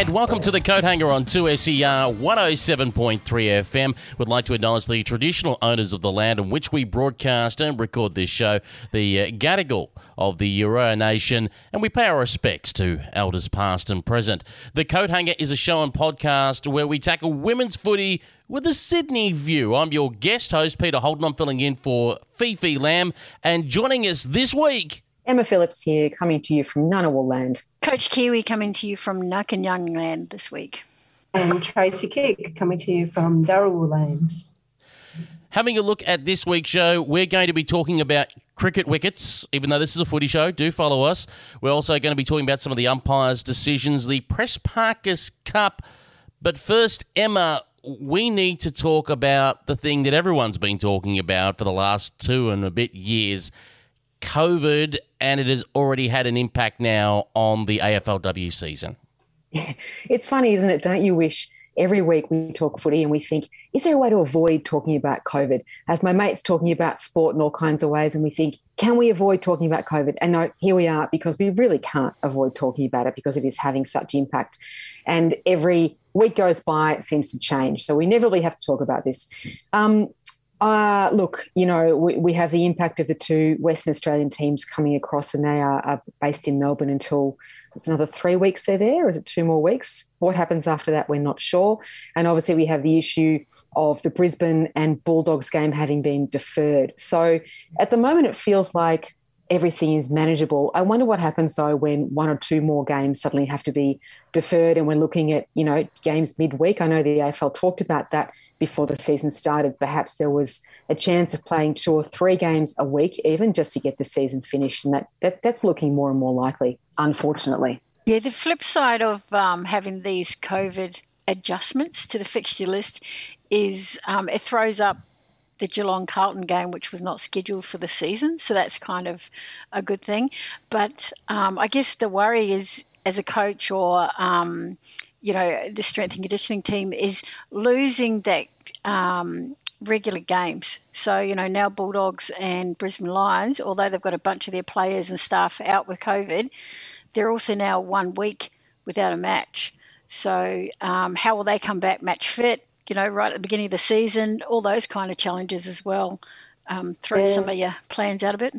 And welcome to the Coat Hanger on 2SER 107.3 FM. Would like to acknowledge the traditional owners of the land on which we broadcast and record this show, the uh, Gadigal of the Eora Nation, and we pay our respects to elders past and present. The Coat Hanger is a show and podcast where we tackle women's footy with a Sydney view. I'm your guest host, Peter Holden. I'm filling in for Fifi Lamb, and joining us this week Emma Phillips here, coming to you from Ngunnawal land. Coach Kiwi coming to you from Young land this week. And Tracy Kick coming to you from Dharawal land. Having a look at this week's show, we're going to be talking about cricket wickets, even though this is a footy show. Do follow us. We're also going to be talking about some of the umpires' decisions, the Prespakis Cup. But first, Emma, we need to talk about the thing that everyone's been talking about for the last two and a bit years COVID, and it has already had an impact now on the AFLW season. It's funny, isn't it? Don't you wish every week we talk footy and we think, is there a way to avoid talking about COVID? I have my mates talking about sport in all kinds of ways, and we think, can we avoid talking about COVID? And no, here we are because we really can't avoid talking about it because it is having such impact. And every week goes by, it seems to change. So we never really have to talk about this. Um, uh, look, you know, we, we have the impact of the two Western Australian teams coming across, and they are, are based in Melbourne until it's another three weeks they're there, is it two more weeks? What happens after that, we're not sure. And obviously, we have the issue of the Brisbane and Bulldogs game having been deferred. So at the moment, it feels like everything is manageable. I wonder what happens though when one or two more games suddenly have to be deferred and we're looking at, you know, games midweek. I know the AFL talked about that before the season started. Perhaps there was a chance of playing two or three games a week even just to get the season finished. And that, that that's looking more and more likely, unfortunately. Yeah, the flip side of um, having these COVID adjustments to the fixture list is um, it throws up the Geelong Carlton game, which was not scheduled for the season. So that's kind of a good thing. But um, I guess the worry is, as a coach or um, you know the strength and conditioning team, is losing that um, regular games. So you know now Bulldogs and Brisbane Lions, although they've got a bunch of their players and staff out with COVID, they're also now one week without a match. So um, how will they come back match fit? You know, right at the beginning of the season, all those kind of challenges as well. Um, throw yeah. some of your plans out of it.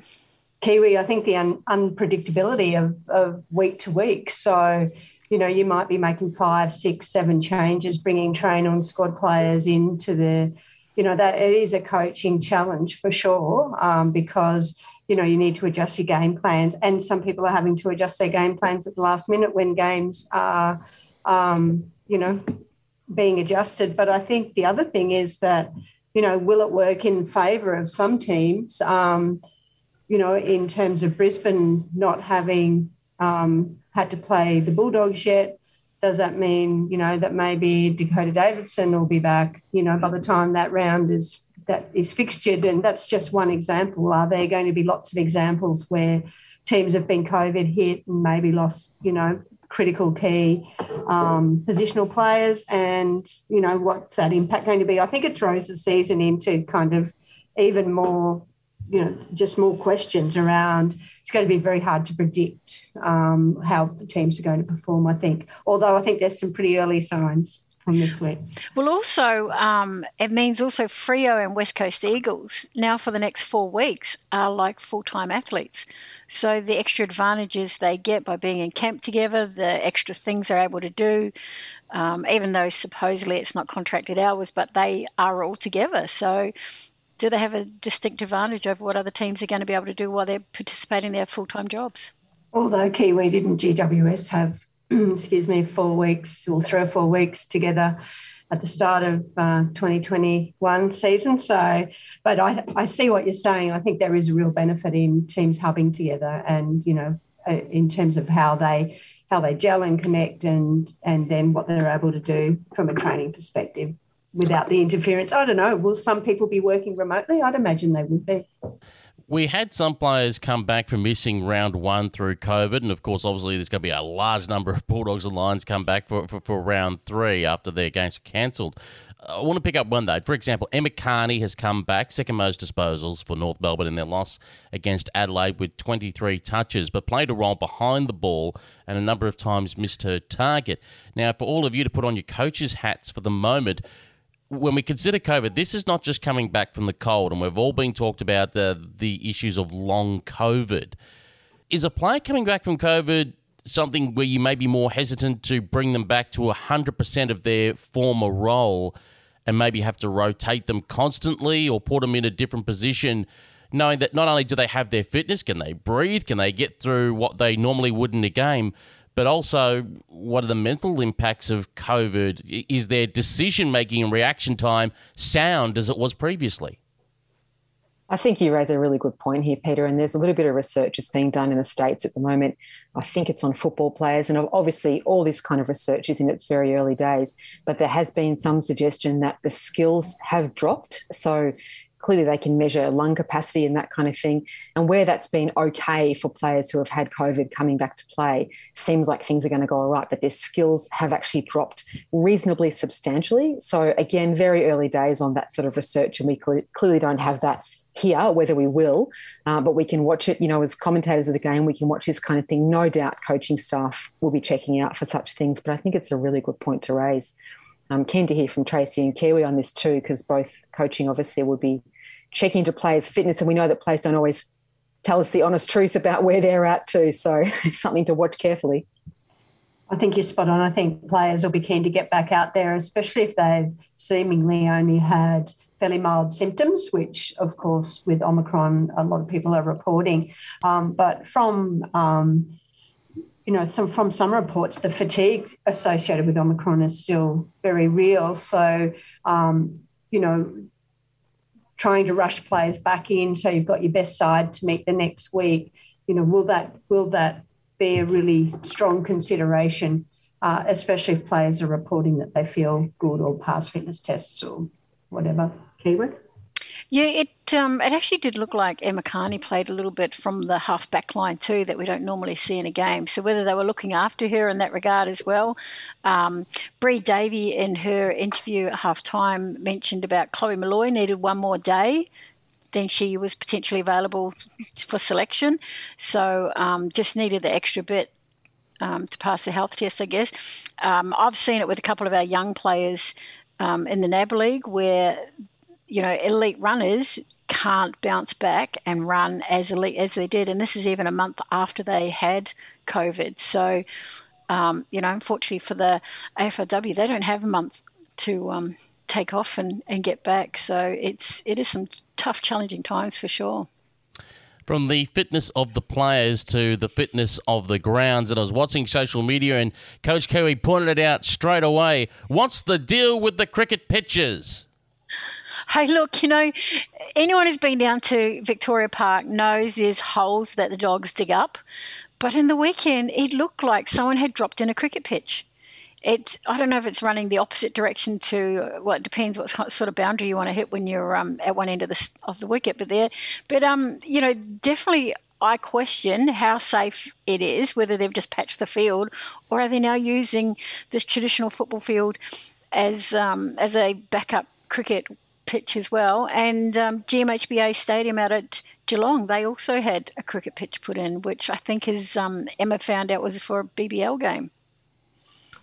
Kiwi, I think the un- unpredictability of, of week to week. So, you know, you might be making five, six, seven changes, bringing train on squad players into the, you know, that it is a coaching challenge for sure um, because, you know, you need to adjust your game plans. And some people are having to adjust their game plans at the last minute when games are, um, you know, being adjusted. But I think the other thing is that, you know, will it work in favour of some teams? Um, you know, in terms of Brisbane not having um, had to play the Bulldogs yet, does that mean, you know, that maybe Dakota Davidson will be back, you know, by the time that round is that is fixtured? And that's just one example. Are there going to be lots of examples where teams have been COVID hit and maybe lost, you know, critical key um, positional players and you know what's that impact going to be? I think it throws the season into kind of even more you know just more questions around it's going to be very hard to predict um, how teams are going to perform i think. Although i think there's some pretty early signs from this week well also um, it means also Freo and west coast eagles now for the next four weeks are like full-time athletes so the extra advantages they get by being in camp together, the extra things they're able to do, um, even though supposedly it's not contracted hours, but they are all together. So do they have a distinct advantage over what other teams are going to be able to do while they're participating in their full time jobs? Although Kiwi didn't GWS have, excuse me, four weeks or three or four weeks together at the start of uh, 2021 season. So, but I, I see what you're saying. I think there is a real benefit in teams hubbing together, and you know, uh, in terms of how they how they gel and connect, and and then what they're able to do from a training perspective without the interference. I don't know. Will some people be working remotely? I'd imagine they would be we had some players come back from missing round one through COVID, and of course, obviously, there's going to be a large number of Bulldogs and Lions come back for, for, for round three after their games were cancelled. Uh, I want to pick up one though. For example, Emma Kearney has come back, second most disposals for North Melbourne in their loss against Adelaide with 23 touches, but played a role behind the ball and a number of times missed her target. Now, for all of you to put on your coaches' hats for the moment, when we consider COVID, this is not just coming back from the cold, and we've all been talked about the, the issues of long COVID. Is a player coming back from COVID something where you may be more hesitant to bring them back to 100% of their former role and maybe have to rotate them constantly or put them in a different position, knowing that not only do they have their fitness, can they breathe, can they get through what they normally would in a game, but also what are the mental impacts of COVID? Is their decision making and reaction time sound as it was previously? I think you raise a really good point here, Peter. And there's a little bit of research that's being done in the States at the moment. I think it's on football players. And obviously, all this kind of research is in its very early days. But there has been some suggestion that the skills have dropped. So clearly, they can measure lung capacity and that kind of thing. And where that's been okay for players who have had COVID coming back to play, seems like things are going to go all right. But their skills have actually dropped reasonably substantially. So, again, very early days on that sort of research. And we clearly don't have that here, whether we will, uh, but we can watch it, you know, as commentators of the game, we can watch this kind of thing. No doubt coaching staff will be checking out for such things, but I think it's a really good point to raise. I'm keen to hear from Tracy and Kiwi on this too, because both coaching obviously would be checking into players' fitness, and we know that players don't always tell us the honest truth about where they're at too. So it's something to watch carefully. I think you're spot on. I think players will be keen to get back out there, especially if they've seemingly only had fairly mild symptoms, which, of course, with Omicron, a lot of people are reporting. Um, but from um, you know, some from some reports, the fatigue associated with Omicron is still very real. So, um, you know, trying to rush players back in so you've got your best side to meet the next week. You know, will that will that be a really strong consideration, uh, especially if players are reporting that they feel good or pass fitness tests or whatever keyword? Yeah, it um, it actually did look like Emma Kearney played a little bit from the half back line too that we don't normally see in a game. So whether they were looking after her in that regard as well. Um, Bree Davey in her interview at half time mentioned about Chloe Molloy needed one more day then she was potentially available for selection. So um, just needed the extra bit um, to pass the health test, I guess. Um, I've seen it with a couple of our young players um, in the NAB League where you know, elite runners can't bounce back and run as elite as they did. And this is even a month after they had COVID. So, um, you know, unfortunately for the AFLW, they don't have a month to um, take off and, and get back. So it's it is some tough, challenging times for sure. From the fitness of the players to the fitness of the grounds. And I was watching social media, and Coach Kiwi pointed it out straight away. What's the deal with the cricket pitches? Hey, look, you know, anyone who's been down to Victoria Park knows there's holes that the dogs dig up. But in the weekend, it looked like someone had dropped in a cricket pitch. It, I don't know if it's running the opposite direction to well, it depends what sort of boundary you want to hit when you're um, at one end of the of the wicket. But there, but um, you know, definitely I question how safe it is, whether they've just patched the field or are they now using this traditional football field as um, as a backup cricket pitch as well. And um, GMHBA Stadium out at Geelong, they also had a cricket pitch put in, which I think is um, Emma found out was for a BBL game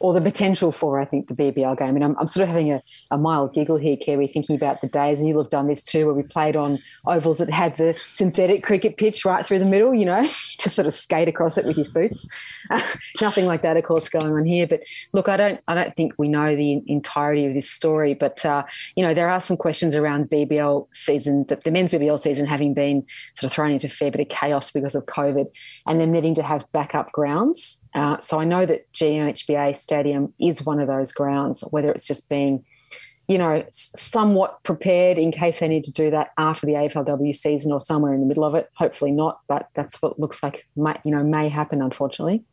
or the potential for, I think, the BBL game. And I'm, I'm sort of having a, a mild giggle here, Kerry, thinking about the days, and you'll have done this too, where we played on ovals that had the synthetic cricket pitch right through the middle, you know, just sort of skate across it with your boots. Nothing like that, of course, going on here. But look, I don't, I don't think we know the entirety of this story, but uh, you know, there are some questions around BBL season, the, the men's BBL season having been sort of thrown into a fair bit of chaos because of COVID, and them needing to have backup grounds. Uh, so I know that GMHBA Stadium is one of those grounds, whether it's just being, you know, somewhat prepared in case they need to do that after the AFLW season or somewhere in the middle of it. Hopefully not, but that's what looks like, may, you know, may happen, unfortunately.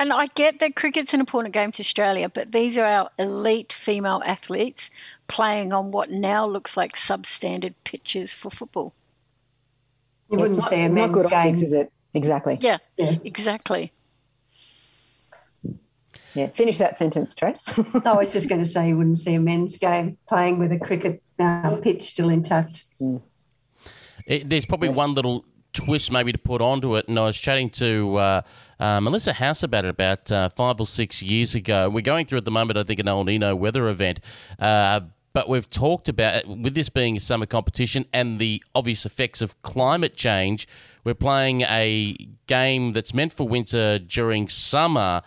And I get that cricket's an important game to Australia, but these are our elite female athletes playing on what now looks like substandard pitches for football. You wouldn't say a men's not good game, optics, is it? Exactly. Yeah, yeah, exactly. Yeah, finish that sentence, Tress. I was just going to say you wouldn't see a men's game playing with a cricket uh, pitch still intact. Mm. It, there's probably one little twist maybe to put onto it, and I was chatting to. Uh, uh, Melissa House about it about uh, five or six years ago. We're going through at the moment, I think, an El Nino weather event. Uh, but we've talked about with this being a summer competition and the obvious effects of climate change. We're playing a game that's meant for winter during summer,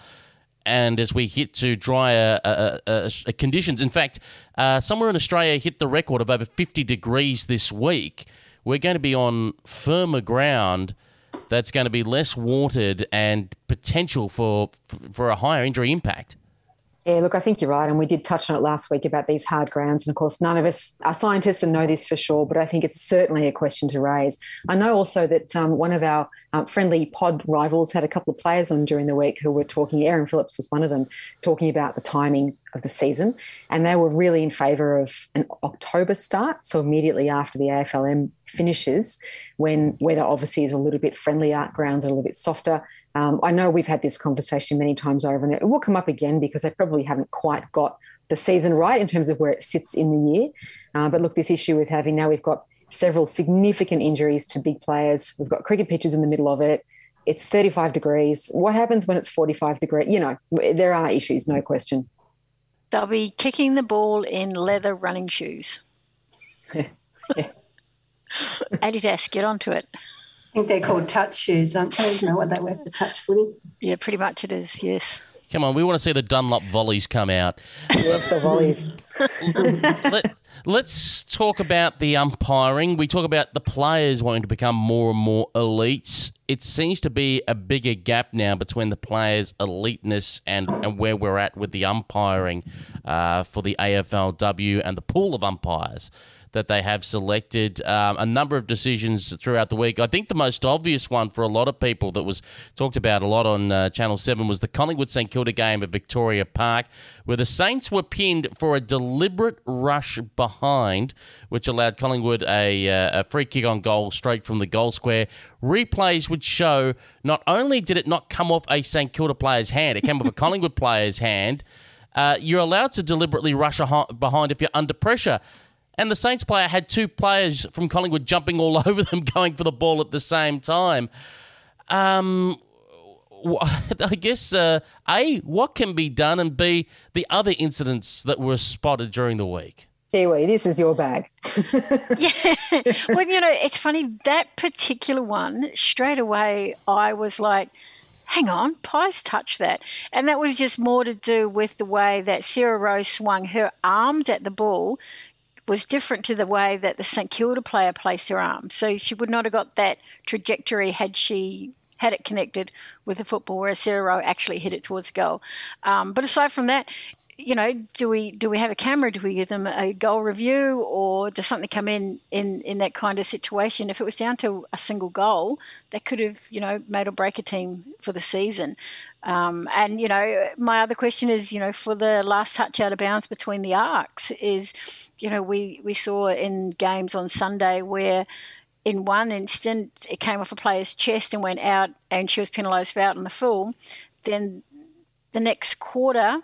and as we hit to drier uh, uh, uh, conditions, in fact, uh, somewhere in Australia hit the record of over 50 degrees this week. We're going to be on firmer ground that's going to be less watered and potential for for a higher injury impact. Yeah, look, I think you're right. And we did touch on it last week about these hard grounds. And of course, none of us are scientists and know this for sure, but I think it's certainly a question to raise. I know also that um, one of our um, friendly pod rivals had a couple of players on during the week who were talking, Erin Phillips was one of them, talking about the timing of the season. And they were really in favour of an October start. So immediately after the AFLM finishes, when weather obviously is a little bit friendlier, grounds are a little bit softer um, I know we've had this conversation many times over, and it will come up again because they probably haven't quite got the season right in terms of where it sits in the year. Uh, but look, this issue with having now we've got several significant injuries to big players. We've got cricket pitches in the middle of it. It's 35 degrees. What happens when it's 45 degrees? You know, there are issues, no question. They'll be kicking the ball in leather running shoes. Adidas, get onto it. I think they're called touch shoes, aren't they? You know what they wear for touch footy? Yeah, pretty much it is, yes. Come on, we want to see the Dunlop volleys come out. yes, the volleys. Let, us talk about the umpiring. We talk about the players wanting to become more and more elites. It seems to be a bigger gap now between the players' eliteness and, and where we're at with the umpiring uh, for the AFLW and the pool of umpires that they have selected. Um, a number of decisions throughout the week. I think the most obvious one for a lot of people that was talked about a lot on uh, Channel 7 was the Collingwood St Kilda game at Victoria Park, where the Saints were pinned for a deliberate rush behind, which allowed Collingwood a, uh, a free kick on goal straight from the goal square. Replays would show not only did it not come off a St Kilda player's hand, it came off a Collingwood player's hand. Uh, you're allowed to deliberately rush behind if you're under pressure. And the Saints player had two players from Collingwood jumping all over them, going for the ball at the same time. Um, I guess uh, A, what can be done, and B, the other incidents that were spotted during the week. Kiwi, this is your bag. yeah. Well, you know, it's funny, that particular one, straight away, I was like, hang on, Pies touched that. And that was just more to do with the way that Sarah Rowe swung her arms at the ball was different to the way that the St Kilda player placed her arm. So she would not have got that trajectory had she had it connected with the football, whereas Sarah Rowe actually hit it towards the goal. Um, but aside from that, you know, do we do we have a camera? Do we give them a goal review, or does something come in in in that kind of situation? If it was down to a single goal, that could have you know made or break a team for the season. Um, and you know, my other question is, you know, for the last touch out of bounds between the arcs, is, you know, we we saw in games on Sunday where, in one instant, it came off a player's chest and went out, and she was penalised for out on the full. Then, the next quarter,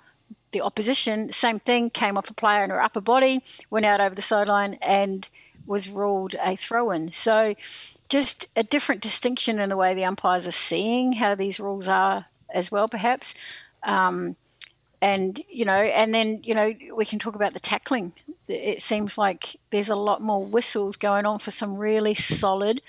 the opposition, same thing, came off a player in her upper body, went out over the sideline, and was ruled a throw in. So, just a different distinction in the way the umpires are seeing how these rules are as well, perhaps. Um, and you know, and then you know, we can talk about the tackling. It seems like there's a lot more whistles going on for some really solid,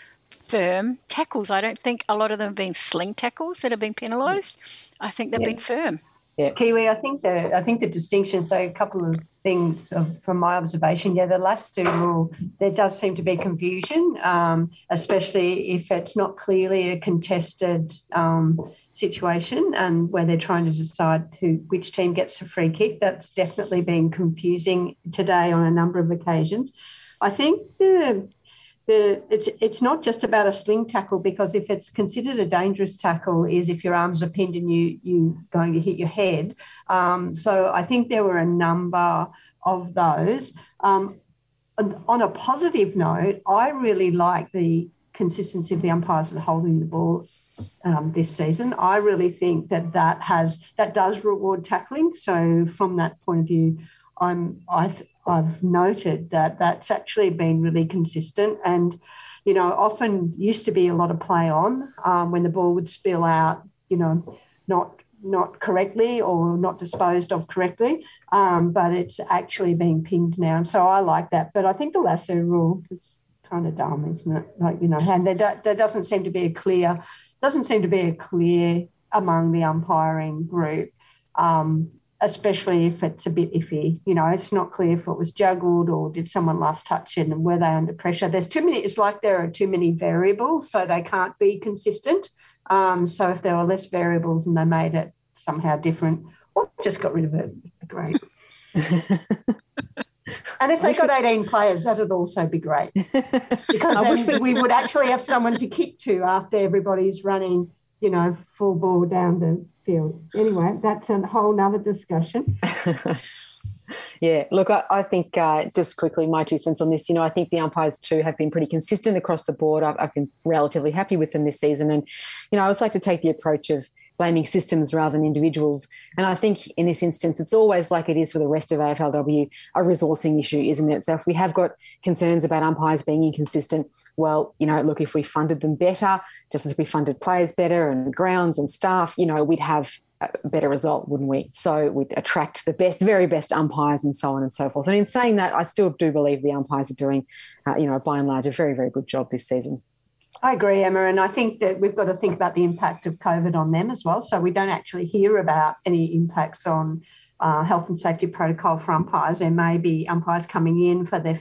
firm tackles. I don't think a lot of them have been sling tackles that have been penalised. I think they've yeah. been firm. Yeah, Kiwi. I think the I think the distinction. So a couple of things of, from my observation. Yeah, the last two rule there does seem to be confusion, um, especially if it's not clearly a contested um, situation and where they're trying to decide who which team gets a free kick. That's definitely been confusing today on a number of occasions. I think the the, it's it's not just about a sling tackle because if it's considered a dangerous tackle is if your arms are pinned and you you going to hit your head. Um, so I think there were a number of those. Um, on a positive note, I really like the consistency of the umpires are holding the ball um, this season. I really think that that has that does reward tackling. So from that point of view, I'm I've I've noted that that's actually been really consistent and. You know, often used to be a lot of play on um, when the ball would spill out. You know, not not correctly or not disposed of correctly, um, but it's actually being pinged now. So I like that. But I think the lasso rule is kind of dumb, isn't it? Like, you know, and there, there doesn't seem to be a clear doesn't seem to be a clear among the umpiring group, um, especially if it's a bit iffy. You know, it's not clear if it was juggled or did someone last touch it and were they under pressure. There's too many, it's like there are too many variables, so they can't be consistent. Um, so if there were less variables and they made it somehow different, or just got rid of it, great. And if they got 18 players, that'd also be great because then we would actually have someone to kick to after everybody's running, you know, full ball down the field. Anyway, that's a whole nother discussion. Yeah, look, I, I think uh, just quickly my two cents on this. You know, I think the umpires too have been pretty consistent across the board. I've, I've been relatively happy with them this season, and you know, I always like to take the approach of blaming systems rather than individuals. And I think in this instance, it's always like it is for the rest of AFLW, a resourcing issue, isn't it? So if we have got concerns about umpires being inconsistent, well, you know, look, if we funded them better, just as we funded players better and grounds and staff, you know, we'd have better result, wouldn't we? So we'd attract the best, very best umpires and so on and so forth. And in saying that, I still do believe the umpires are doing, uh, you know, by and large, a very, very good job this season. I agree, Emma, and I think that we've got to think about the impact of COVID on them as well. So we don't actually hear about any impacts on uh, health and safety protocol for umpires. There may be umpires coming in for their,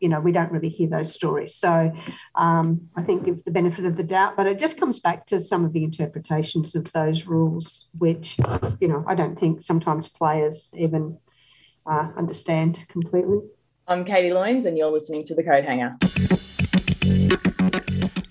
you know, we don't really hear those stories. So um, I think give the benefit of the doubt, but it just comes back to some of the interpretations of those rules, which, you know, I don't think sometimes players even uh, understand completely. I'm Katie Loynes, and you're listening to the Coat Hanger.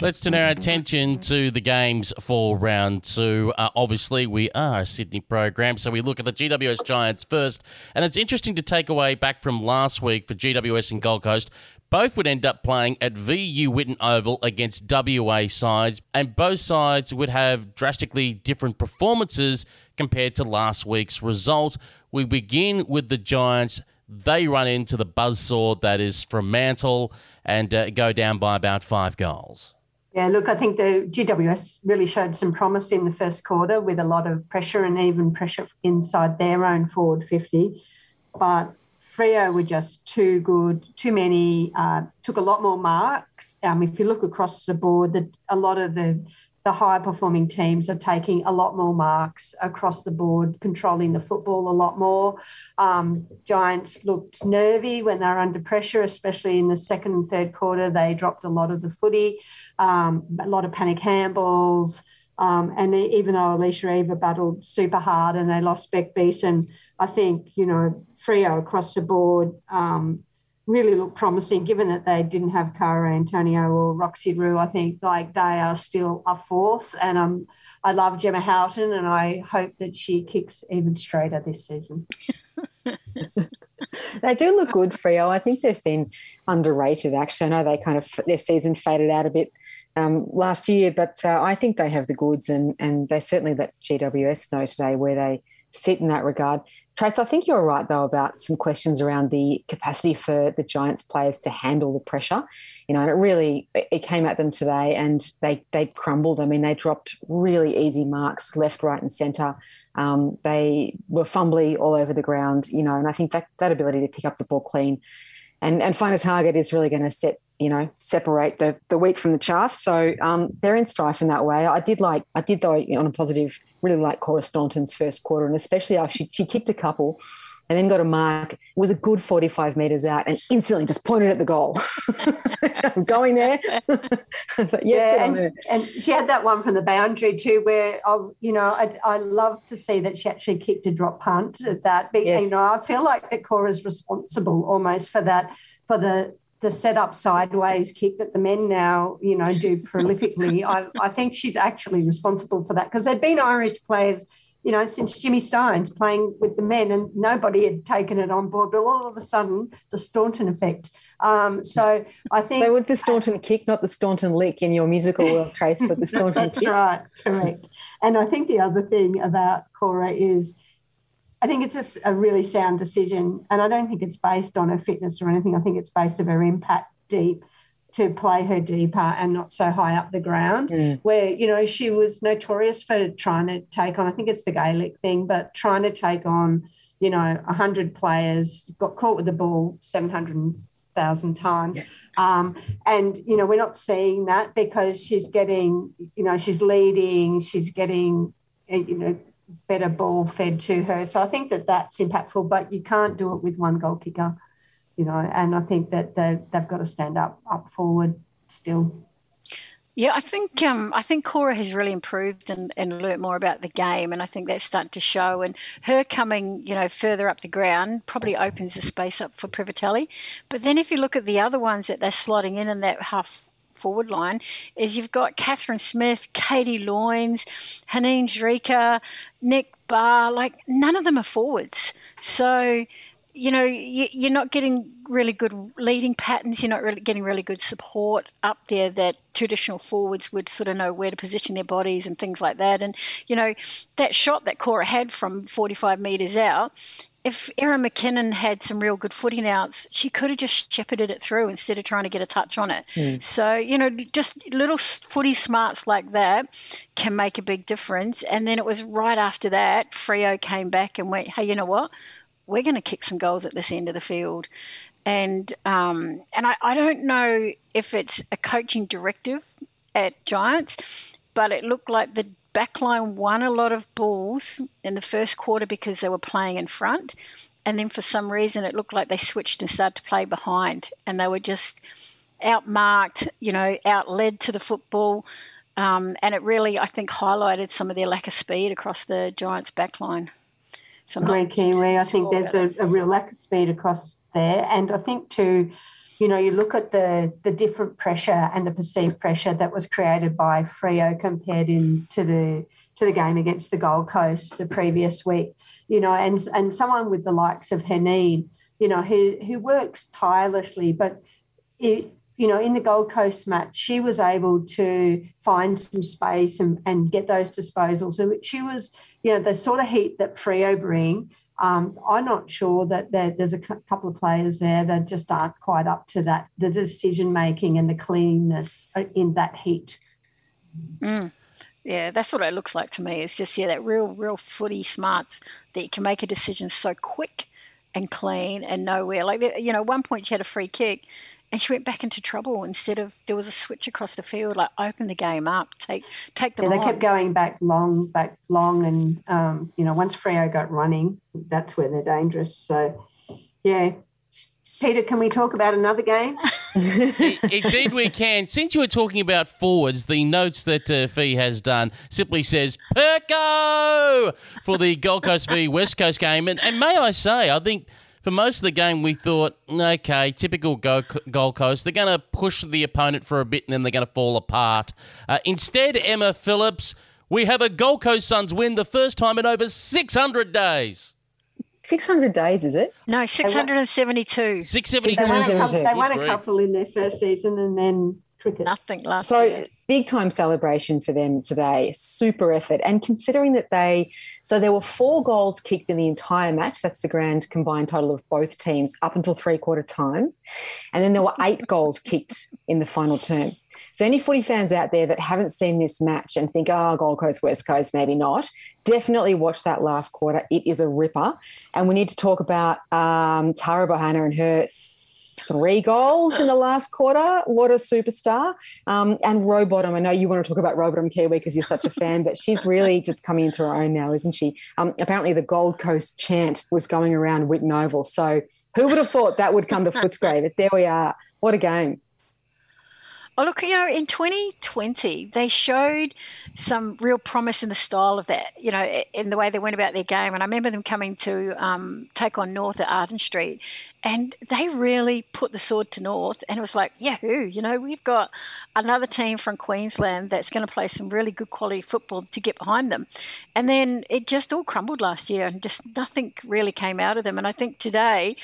Let's turn our attention to the games for round two. Uh, obviously, we are a Sydney program, so we look at the GWS Giants first. And it's interesting to take away back from last week for GWS and Gold Coast. Both would end up playing at VU Whitten Oval against WA sides, and both sides would have drastically different performances compared to last week's result. We begin with the Giants. They run into the buzzsaw that is Fremantle and uh, go down by about five goals. Yeah, look, I think the GWS really showed some promise in the first quarter with a lot of pressure and even pressure inside their own forward 50. But Freo were just too good, too many, uh, took a lot more marks. Um, if you look across the board, the, a lot of the the high performing teams are taking a lot more marks across the board, controlling the football a lot more. Um, Giants looked nervy when they were under pressure, especially in the second and third quarter. They dropped a lot of the footy, um, a lot of panic handballs. Um, and even though Alicia Eva battled super hard and they lost Beck Beeson, I think, you know, Freo across the board um, really look promising, given that they didn't have Kara Antonio or Roxy Roux. I think like they are still a force, and um, I love Gemma Houghton, and I hope that she kicks even straighter this season. they do look good, Freo. I think they've been underrated. Actually, I know they kind of their season faded out a bit um, last year, but uh, I think they have the goods, and and they certainly let GWS know today where they sit in that regard. Trace, I think you're right though about some questions around the capacity for the Giants players to handle the pressure. You know, and it really it came at them today, and they they crumbled. I mean, they dropped really easy marks left, right, and centre. Um, they were fumbly all over the ground. You know, and I think that that ability to pick up the ball clean and and find a target is really going to set you know separate the the wheat from the chaff. So um, they're in strife in that way. I did like I did though on a positive really like Cora Staunton's first quarter, and especially after she, she kicked a couple and then got a mark. It was a good 45 metres out and instantly just pointed at the goal. I'm going there. yeah, yeah and, and, she had that one from the boundary too, where, I, oh, you know, I, I love to see that she actually kicked a drop punt at that. But, yes. you know, I feel like that Cora's responsible almost for that, for the the set up sideways kick that the men now, you know, do prolifically. I, I think she's actually responsible for that because there'd been Irish players you know, since Jimmy Stynes playing with the men, and nobody had taken it on board. But all of a sudden, the Staunton effect. Um, so I think so. With the Staunton kick, not the Staunton lick in your musical world, Trace, but the Staunton that's kick. right, correct. And I think the other thing about Cora is. I think it's just a really sound decision, and I don't think it's based on her fitness or anything. I think it's based on her impact deep to play her deeper and not so high up the ground. Mm. Where, you know, she was notorious for trying to take on, I think it's the Gaelic thing, but trying to take on, you know, 100 players, got caught with the ball 700,000 times. Um, and, you know, we're not seeing that because she's getting, you know, she's leading, she's getting, you know, better ball fed to her. So I think that that's impactful, but you can't do it with one goal kicker you know, and I think that they, they've got to stand up up forward still. Yeah, I think um, I think Cora has really improved and, and learnt more about the game, and I think that's starting to show. And her coming, you know, further up the ground probably opens the space up for Privitelli. But then if you look at the other ones that they're slotting in in that half forward line, is you've got Catherine Smith, Katie Loynes, Haneen Zreika, Nick Barr. Like none of them are forwards, so you know, you, are not getting really good leading patterns. You're not really getting really good support up there that traditional forwards would sort of know where to position their bodies and things like that. And, you know, that shot that Cora had from 45 metres out, if Erin McKinnon had some real good footing outs, she could have just shepherded it through instead of trying to get a touch on it. Mm. So, you know, just little footy smarts like that can make a big difference. And then it was right after that, Freo came back and went, hey, you know what? we're going to kick some goals at this end of the field. And um, and I, I don't know if it's a coaching directive at Giants, but it looked like the backline won a lot of balls in the first quarter because they were playing in front. And then for some reason, it looked like they switched and started to play behind. And they were just outmarked, you know, outled to the football. Um, and it really, I think, highlighted some of their lack of speed across the Giants' backline. So Greg Kiwi, I think there's a, a, real lack of speed across there, and I think too, you know, you look at the the different pressure and the perceived pressure that was created by Freo compared in to the to the game against the Gold Coast the previous week, you know, and and someone with the likes of Haneen, you know, who who works tirelessly, but it, you know, in the Gold Coast match, she was able to find some space and, and get those disposals. So she was, you know, the sort of heat that Freo bring. Um, I'm not sure that there's a couple of players there that just aren't quite up to that, the decision making and the cleanness in that heat. Mm. Yeah, that's what it looks like to me. It's just, yeah, that real, real footy smarts that you can make a decision so quick and clean and nowhere. Like, you know, one point she had a free kick and she went back into trouble instead of there was a switch across the field like open the game up take take them yeah, they on. kept going back long back long and um, you know once Freo got running that's where they're dangerous so yeah Peter, can we talk about another game? Indeed, we can. Since you were talking about forwards, the notes that uh, Fee has done simply says Perko for the Gold Coast v West Coast game. And, and may I say, I think for most of the game, we thought, okay, typical Gold Coast. They're going to push the opponent for a bit and then they're going to fall apart. Uh, instead, Emma Phillips, we have a Gold Coast Suns win the first time in over 600 days. 600 days, is it? No, 672. 672. They won a couple, they won a couple in their first season and then cricket. Nothing last so, year. big time celebration for them today. Super effort. And considering that they, so there were four goals kicked in the entire match. That's the grand combined total of both teams up until three quarter time. And then there were eight goals kicked in the final term. So, any footy fans out there that haven't seen this match and think, oh, Gold Coast, West Coast, maybe not, definitely watch that last quarter. It is a ripper. And we need to talk about um, Tara Bohanna and her three goals in the last quarter. What a superstar. Um, and Rowbottom, I know you want to talk about Rowbottom Kiwi because you're such a fan, but she's really just coming into her own now, isn't she? Um, apparently, the Gold Coast chant was going around Whitten Oval. So who would have thought that would come to Footscray? But there we are. What a game. Oh, look, you know, in 2020, they showed some real promise in the style of that, you know, in the way they went about their game. And I remember them coming to um, take on North at Arden Street, and they really put the sword to North. And it was like, yahoo, you know, we've got another team from Queensland that's going to play some really good quality football to get behind them. And then it just all crumbled last year, and just nothing really came out of them. And I think today,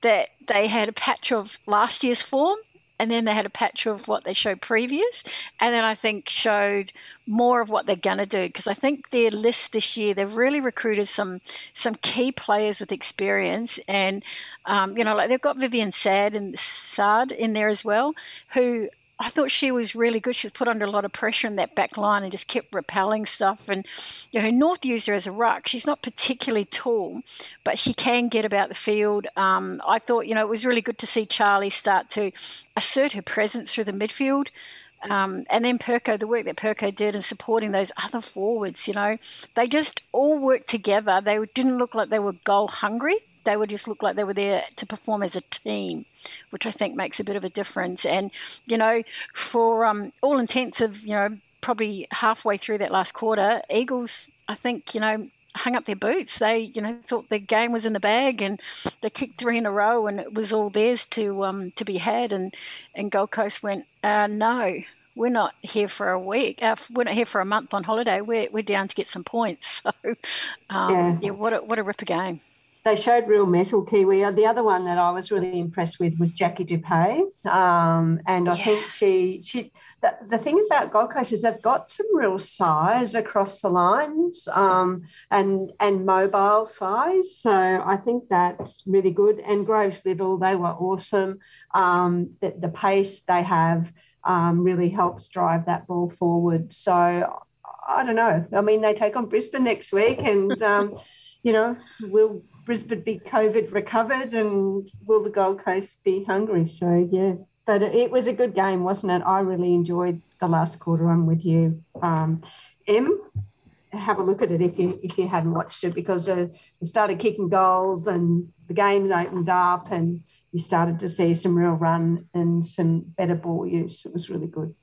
that they had a patch of last year's form and then they had a patch of what they showed previous, and then I think showed more of what they're going to do because I think their list this year they've really recruited some some key players with experience, and um, you know like they've got Vivien Saad and Sad in there as well, who I thought she was really good. She was put under a lot of pressure in that back line and just kept repelling stuff. And, you know, North used her as a ruck. She's not particularly tall, but she can get about the field. Um, I thought, you know, it was really good to see Charlie start to assert her presence through the midfield. Um, and then Perko, the work that Perko did in supporting those other forwards, you know, they just all worked together. They didn't look like they were goal hungry they would just look like they were there to perform as a team, which I think makes a bit of a difference. And, you know, for um, all intents of, you know, probably halfway through that last quarter, Eagles, I think, you know, hung up their boots. They, you know, thought the game was in the bag, and they kicked three in a row, and it was all theirs to um, to be had. And and Gold Coast went, uh, no, we're not here for a week. Uh, we're not here for a month on holiday. We're we're down to get some points. So, um, yeah. yeah, what a what a ripper game they showed real mettle Kiwi. The other one that I was really impressed with was Jackie Dupay, um, and I yeah. think she she the, the, thing about Gold Coast is they've got some real size across the lines um, and and mobile size. So I think that's really good. And Groves Little, they were awesome. Um, the, the pace they have um, really helps drive that ball forward. So I don't know. I mean, they take on Brisbane next week, and um, you know, we'll Brisbane be COVID recovered and will the Gold Coast be hungry? So, yeah, but it was a good game, wasn't it? I really enjoyed the last quarter. I'm with you. Um, M, have a look at it if you if you hadn't watched it because uh, they started kicking goals and the games opened up and you started to see some real run and some better ball use. It was really good.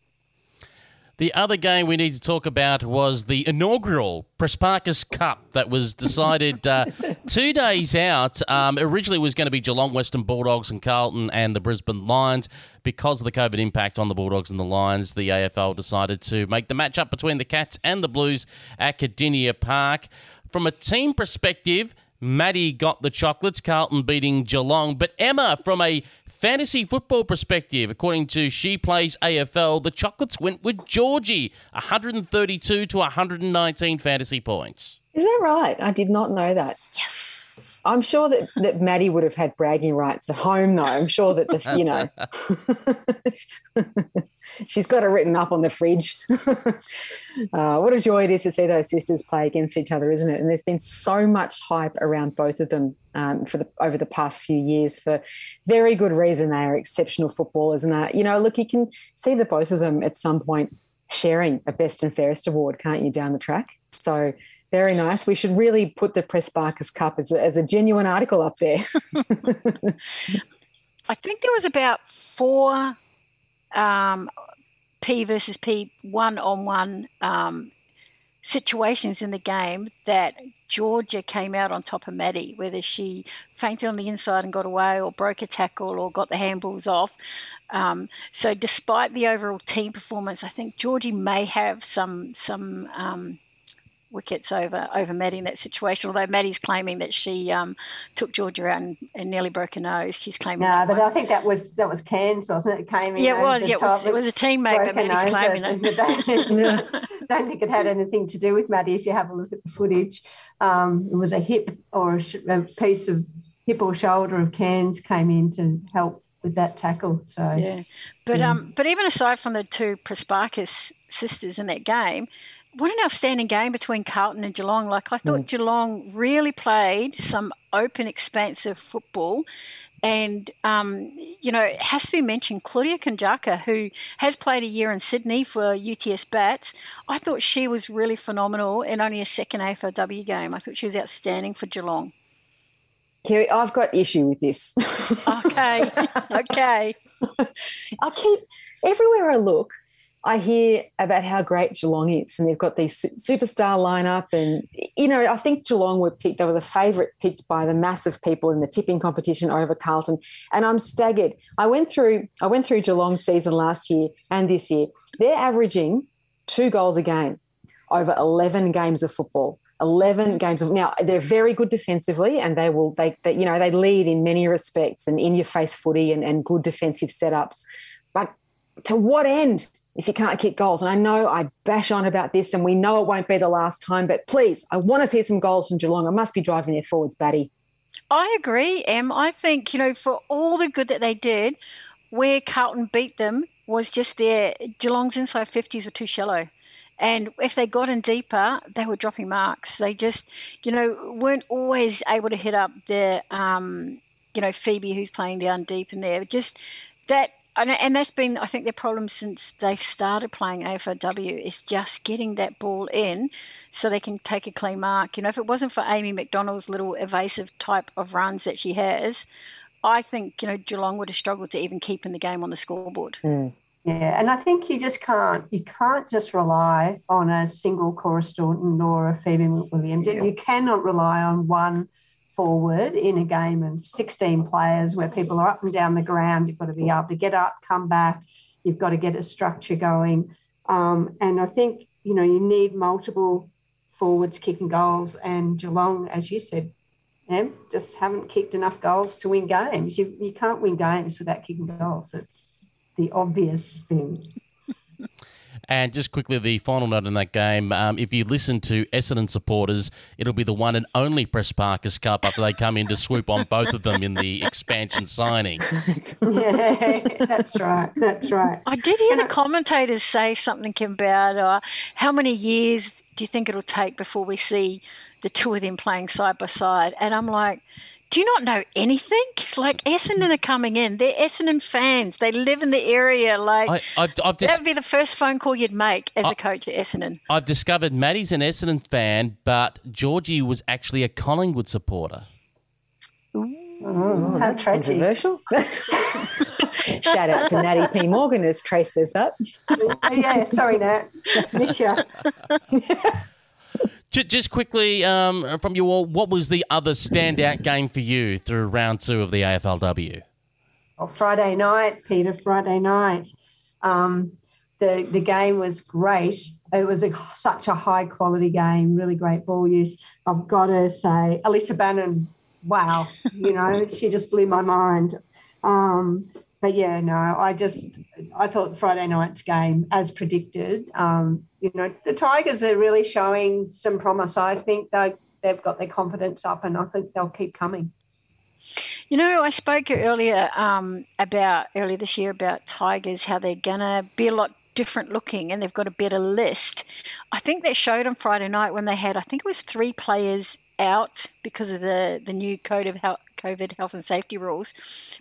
The other game we need to talk about was the inaugural Prespakis Cup that was decided uh, two days out. Um, originally, was going to be Geelong Western Bulldogs and Carlton and the Brisbane Lions. Because of the COVID impact on the Bulldogs and the Lions, the AFL decided to make the matchup between the Cats and the Blues at Kardinia Park. From a team perspective, Maddie got the chocolates, Carlton beating Geelong. But Emma, from a fantasy football perspective, according to She Plays AFL, the Chocolates went with Georgie, 132 to 119 fantasy points. Is that right? I did not know that. Yes. I'm sure that, that Maddie would have had bragging rights at home, though. I'm sure that the you know she's got it written up on the fridge. uh, what a joy it is to see those sisters play against each other, isn't it? And there's been so much hype around both of them um, for the over the past few years for very good reason. They are exceptional footballers, and uh, you know, look, you can see the both of them at some point sharing a best and fairest award, can't you, down the track? So very nice. We should really put the Prespakis Cup as a, as a genuine article up there. I think there was about four um, P versus P one on one situations in the game that Georgia came out on top of Maddie, whether she fainted on the inside and got away, or broke a tackle, or got the handballs off. Um, so, despite the overall team performance, I think Georgie may have some some um, wickets over over Maddie in that situation. Although Maddie's claiming that she um, took Georgia out and, and, nearly broke her nose. She's claiming. No, but one. I think that was that was Cairns, wasn't it? Came in. Yeah, it was. Yeah, it was, it was, a teammate, but Maddie's claiming it. I don't think it had anything to do with Maddie. If you have a look at the footage, um, it was a hip or a, a piece of hip or shoulder of Cairns came in to help with that tackle. So yeah, but yeah. um, but even aside from the two Prespakis sisters in that game, what an outstanding game between Carlton and Geelong. Like, I thought mm. Geelong really played some open, expansive football. And, um, you know, it has to be mentioned Claudia Gunjaca, who has played a year in Sydney for UTS Bats. I thought she was really phenomenal in only a second AFLW game. I thought she was outstanding for Geelong. Kerry, I've got issue with this. okay, okay. I keep everywhere I look, I hear about how great Geelong is, and they've got these superstar lineup. And you know, I think Geelong were picked; they were the favourite picked by the massive people in the tipping competition over Carlton. And I'm staggered. I went through, I went through Geelong's season last year and this year. They're averaging two goals a game over 11 games of football. 11 games of now they're very good defensively and they will they, they you know they lead in many respects and in your face footy and, and good defensive setups but to what end if you can't kick goals? And I know I bash on about this and we know it won't be the last time, but please, I want to see some goals from Geelong. I must be driving their forwards, Batty. I agree, Em. I think, you know, for all the good that they did, where Carlton beat them was just their Geelong's inside 50s were too shallow. And if they got in deeper, they were dropping marks. They just, you know, weren't always able to hit up their, um, you know, Phoebe who's playing down deep in there. Just that and, and that's been, I think, their problem since they've started playing AFLW is just getting that ball in so they can take a clean mark. You know, if it wasn't for Amy McDonald's little evasive type of runs that she has, I think, you know, Geelong would have struggled to even keep in the game on the scoreboard. Mm. Yeah, and I think you just can't you can't just rely on a single Cora Staunton or a Phoebe Williams. Yeah. You cannot rely on one forward in a game of 16 players where people are up and down the ground. You've got to be able to get up, come back. You've got to get a structure going. Um, and I think, you know, you need multiple forwards kicking goals. And Geelong, as you said, Em, just haven't kicked enough goals to win games. You, you can't win games without kicking goals. It's the obvious thing. And just quickly, the final note in that game um, if you listen to Essendon supporters, it'll be the one and only Prespakis Cup after they come in to swoop on both of them in the expansion signings. yeah, that's right. That's right. I did hear and the I- commentators say something about uh, how many years do you think it'll take before we see the two of them playing side by side? And I'm like, do you not know anything? Like Essendon are coming in. They're Essendon fans. They live in the area. Like I, I've, I've dis- that would be the first phone call you'd make as I, a coach at Essendon. I've discovered Maddie's an Essendon fan, but Georgie was actually a Collingwood supporter. Ooh. Oh, that's, that's controversial. Shout out to Natty P. Morgan as Trace says that. yeah, sorry, Nat. Miss you. Just quickly um, from you all, what was the other standout game for you through round two of the AFLW? Oh, Friday night, Peter. Friday night. Um, the the game was great. It was a, such a high quality game. Really great ball use. I've got to say, Elisa Bannon. Wow, you know, she just blew my mind. Um, but yeah, no, I just I thought Friday night's game, as predicted, um, you know, the Tigers are really showing some promise. I think they they've got their confidence up, and I think they'll keep coming. You know, I spoke earlier um, about earlier this year about Tigers, how they're gonna be a lot different looking, and they've got a better list. I think that showed on Friday night when they had, I think it was three players out because of the, the new code of health, COVID health and safety rules,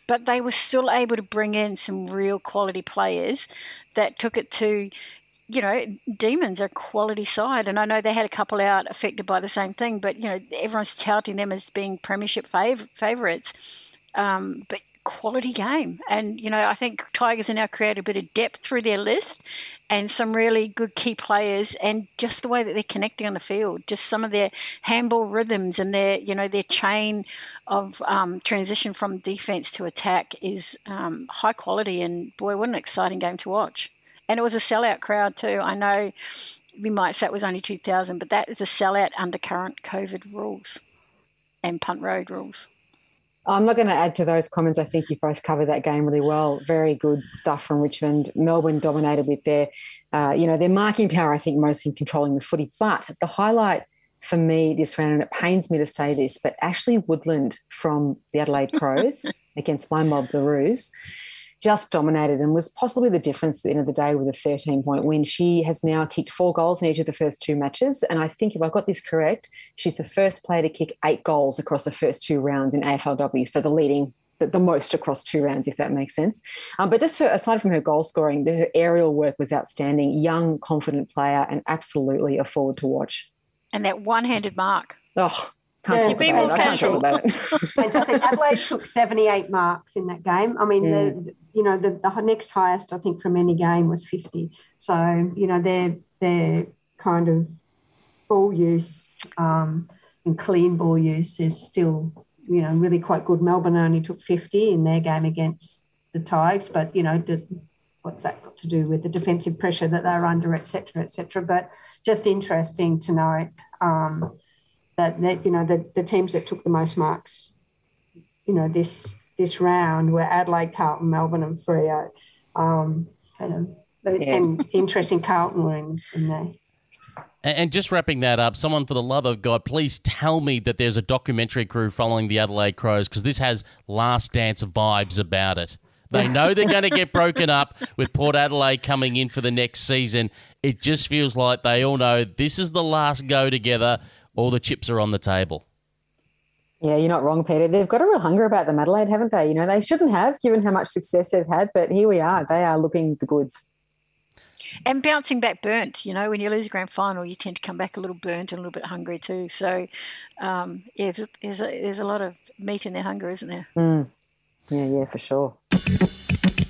but they were still able to bring in some real quality players that took it to, you know, Demons are quality side, and I know they had a couple out affected by the same thing, but you know everyone's touting them as being premiership fav- favourites. Um, but quality game. And, you know, I think Tigers are now created a bit of depth through their list and some really good key players and just the way that they're connecting on the field, just some of their handball rhythms and their, you know, their chain of um, transition from defense to attack is um, high quality. And boy, what an exciting game to watch. And it was a sellout crowd too. I know we might say it was only 2,000, but that is a sellout under current COVID rules and punt road rules. I'm not going to add to those comments. I think you both covered that game really well. Very good stuff from Richmond. Melbourne dominated with their, uh, you know, their marking power. I think mostly in controlling the footy. But the highlight for me this round, and it pains me to say this, but Ashleigh Woodland from the Adelaide Crows against my mob, the Roos, just dominated and was possibly the difference at the end of the day with a 13 point win. She has now kicked four goals in each of the first two matches. And I think if I got this correct, she's the first player to kick eight goals across the first two rounds in AFLW. So the leading the, most across two rounds, if that makes sense. Um, but just aside from her goal scoring, the, her aerial work was outstanding. Young, confident player, and absolutely a forward to watch. And that one handed mark. Oh, Can't Yeah. Be more it. I can't talk casual. about it. Fantastic. Adelaide took 78 marks in that game. I mean, the you know the, the next highest I think from any game was 50. So you know their their kind of ball use um, and clean ball use is still you know really quite good. Melbourne only took 50 in their game against the Tigers, but you know the, what's that got to do with the defensive pressure that they're under, et cetera, et cetera. But just interesting to note. Um, that, that you know the, the teams that took the most marks, you know this this round were Adelaide, Carlton, Melbourne, and Freo. Um, kind of Yeah. and interesting Carlton were in, in there. And and just wrapping that up, someone for the love of God, please tell me that there's a documentary crew following the Adelaide Crows because this has Last Dance vibes about it. They know they're going to get broken up with Port Adelaide coming in for the next season. It just feels like they all know this is the last go together. All the chips are on the table. Yeah, you're not wrong, Peter. They've got a real hunger about them, Adelaide, haven't they? You know, they shouldn't have, given how much success they've had, but here we are. They are looking the goods. And bouncing back burnt, you know, when you lose a grand final, you tend to come back a little burnt and a little bit hungry too. So, um, yeah, there's, there's, a, there's a lot of meat in their hunger, isn't there? Mm. Yeah, yeah, for sure.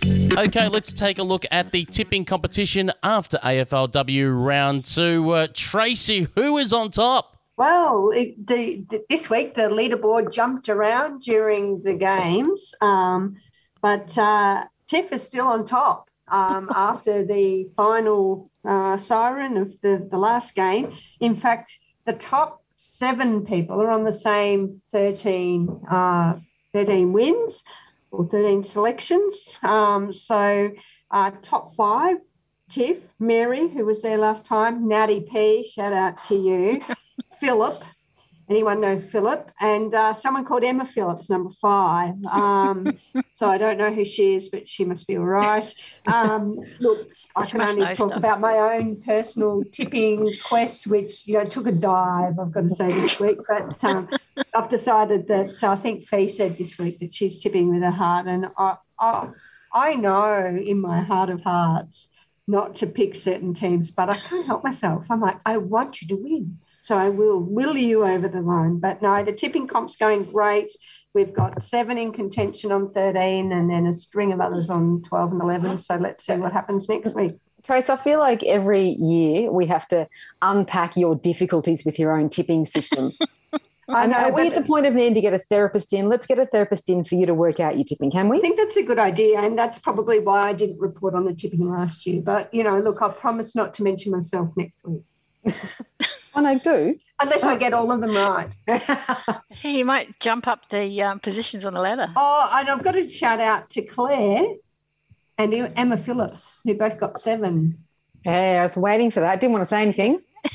Okay, let's take a look at the tipping competition after AFLW round two. Uh, Tracy, who is on top? Well, it, the, the, this week the leaderboard jumped around during the games, um, but uh, Tiff is still on top um, after the final uh, siren of the, the last game. In fact, the top seven people are on the same 13, uh, 13 wins or 13 selections. Um, so, uh, top five Tiff, Mary, who was there last time, Natty P, shout out to you. Philip. Anyone know Philip? And uh, someone called Emma Phillips, number five. Um, so I don't know who she is, but she must be all right. Um, look, I She can only talk stuff. about my own personal tipping quest, which you know took a dive. I've got to say this week, but um, I've decided that I think Fee said this week that she's tipping with her heart, and I, I, I know in my heart of hearts not to pick certain teams, but I can't help myself. I'm like, I want you to win. So I will will you over the line. But no, the tipping comp's going great. We've got seven in contention on 13 and then a string of others on 12 and 11. So let's see what happens next week. Trace, I feel like every year we have to unpack your difficulties with your own tipping system. I know, Are we but at the point of needing to get a therapist in? Let's get a therapist in for you to work out your tipping, can we? I think that's a good idea. And that's probably why I didn't report on the tipping last year. But, you know, look, I promise not to mention myself next week, And I do. unless I get all of them right. Hey, you might jump up the um, positions on the ladder. Oh, and I've got to shout out to Claire and Emma Phillips, who both got seven. Hey, I was waiting for that. Didn't want to say anything.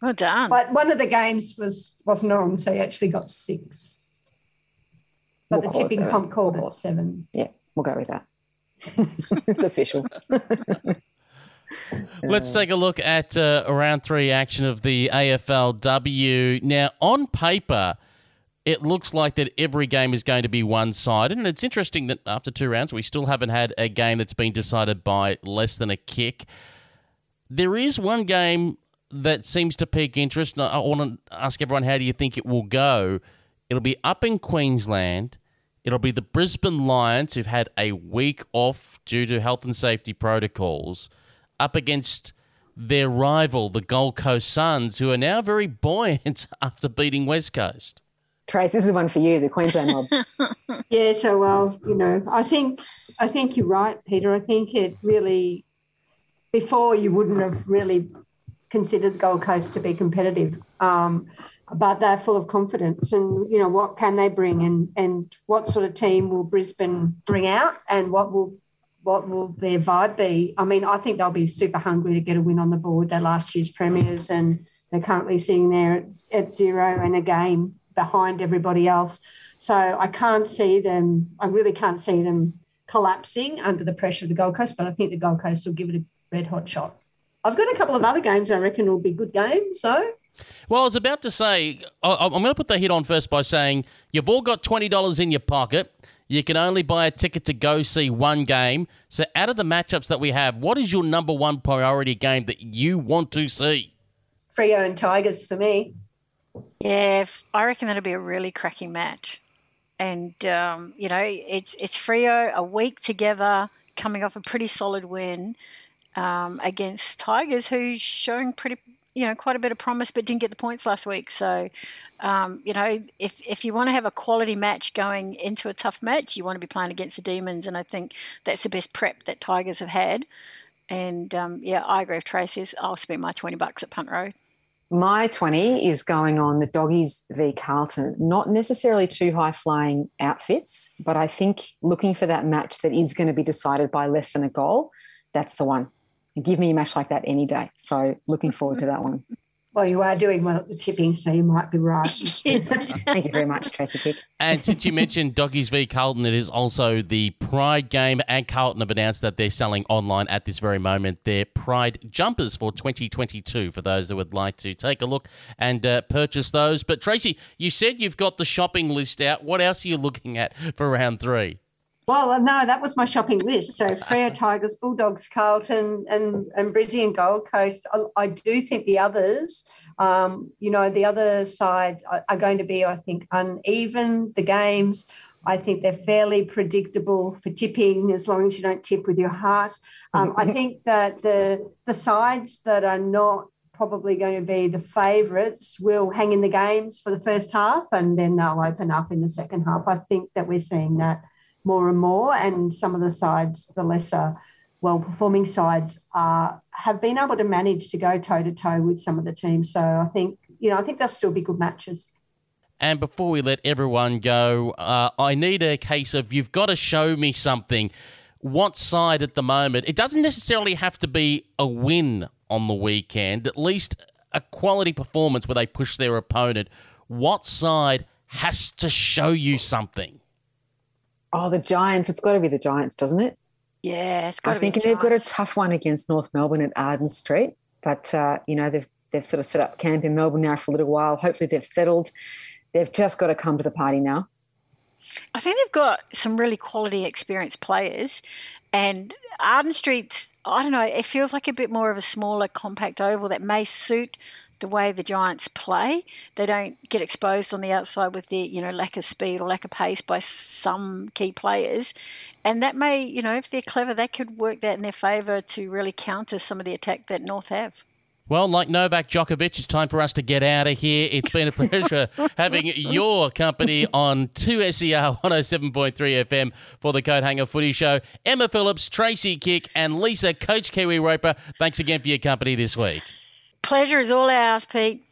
Well done. But one of the games was wasn't on, so he actually got six. But We'll the call it tipping seven. comp called it seven. Yeah, we'll go with that. it's official. Let's take a look at uh, round three action of the AFLW. Now, on paper, it looks like that every game is going to be one sided. And it's interesting that after two rounds, we still haven't had a game that's been decided by less than a kick. There is one game that seems to pique interest. and I want to ask everyone, how do you think it will go? It'll be up in Queensland. It'll be the Brisbane Lions, who've had a week off due to health and safety protocols, up against their rival, the Gold Coast Suns, who are now very buoyant after beating West Coast. Trace, this is one for you, the Queensland mob. Yeah, so well, you know, I think I think you're right, Peter. I think it really before you wouldn't have really considered the Gold Coast to be competitive. Um, but they're full of confidence and you know what can they bring and and what sort of team will Brisbane bring out and what will what will their vibe be? I mean, I think they'll be super hungry to get a win on the board. They're last year's premiers and they're currently sitting there at, at zero and a game behind everybody else. So I can't see them, I really can't see them collapsing under the pressure of the Gold Coast, but I think the Gold Coast will give it a red hot shot. I've got a couple of other games I reckon will be good games, so Well, I was about to say, I'm going to put the hit on first by saying you've all got $20 in your pocket. You can only buy a ticket to go see one game. So, out of the matchups that we have, what is your number one priority game that you want to see? Freo and Tigers for me. Yeah, I reckon that'll be a really cracking match. And um, you know, it's it's Freo a week together, coming off a pretty solid win um, against Tigers, who's showing pretty you know quite a bit of promise, but didn't get the points last week. So, um, you know, if if you want to have a quality match going into a tough match, you want to be playing against the Demons, and I think that's the best prep that Tigers have had. And um, yeah, I agree with Tracy. I'll spend my twenty bucks at Punt Road. My 20 is going on the Doggies v Carlton. Not necessarily two high flying outfits, but I think looking for that match that is going to be decided by less than a goal, that's the one. Give me a match like that any day. So looking forward to that one. Well, you are doing well at the tipping, so you might be right. Thank you very much, Tracy Kick. And since you mentioned Doggies v Carlton, it is also the Pride game, and Carlton have announced that they're selling online at this very moment their Pride jumpers for 2022 for those that would like to take a look and uh, purchase those. But Tracy, you said you've got the shopping list out. What else are you looking at for round three? Well, no, that was my shopping list. So Freo Tigers, Bulldogs, Carlton, and and Brizzy and Gold Coast. I, I do think the others, um, you know, the other side are, are going to be, I think, uneven. The games. I think they're fairly predictable for tipping as long as you don't tip with your heart. Um, I think that the the sides that are not probably going to be the favourites will hang in the games for the first half and then they'll open up in the second half. I think that we're seeing that more and more. And some of the sides, the lesser well performing sides, uh, have been able to manage to go toe to toe with some of the teams. So I think, you know, I think they'll still be good matches. And before we let everyone go, uh, I need a case of you've got to show me something. What side at the moment? It doesn't necessarily have to be a win on the weekend, at least a quality performance where they push their opponent. What side has to show you something? Oh, the Giants. It's got to be the Giants, doesn't it? Yeah, it's got I think they've got a tough one against North Melbourne at Arden Street, but uh, you know they've they've sort of set up camp in Melbourne now for a little while. Hopefully they've settled. They've just got to come to the party now. I think they've got some really quality, experienced players, and Arden Street's. I don't know. It feels like a bit more of a smaller, compact oval that may suit the way the Giants play. They don't get exposed on the outside with their, you know, lack of speed or lack of pace by some key players. And that may, you know, if they're clever, they could work that in their favour to really counter some of the attack that North have. Well, like Novak Djokovic, it's time for us to get out of here. It's been a pleasure having your company on 2SER 107.3 FM for the Coat Hanger Footy Show. Emma Phillips, Tracy Kick, and Lisa, Coach Kiwi Roper, thanks again for your company this week. Pleasure is all ours, Pete.